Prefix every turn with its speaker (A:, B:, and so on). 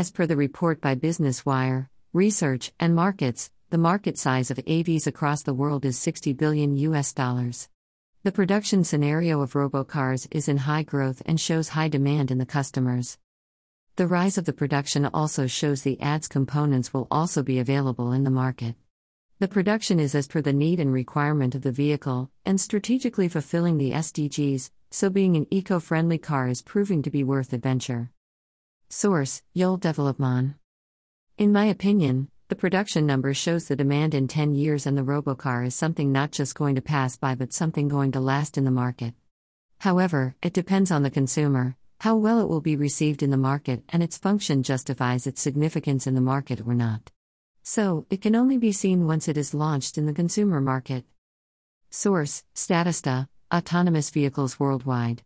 A: As per the report by Business Wire, Research and Markets, the market size of AVs across the world is 60 billion US dollars. The production scenario of robocars is in high growth and shows high demand in the customers. The rise of the production also shows the ads components will also be available in the market. The production is as per the need and requirement of the vehicle, and strategically fulfilling the SDGs, so being an eco friendly car is proving to be worth adventure. Source Yole Development. In my opinion, the production number shows the demand in 10 years, and the robocar is something not just going to pass by but something going to last in the market. However, it depends on the consumer, how well it will be received in the market, and its function justifies its significance in the market or not. So, it can only be seen once it is launched in the consumer market. Source Statista Autonomous Vehicles Worldwide.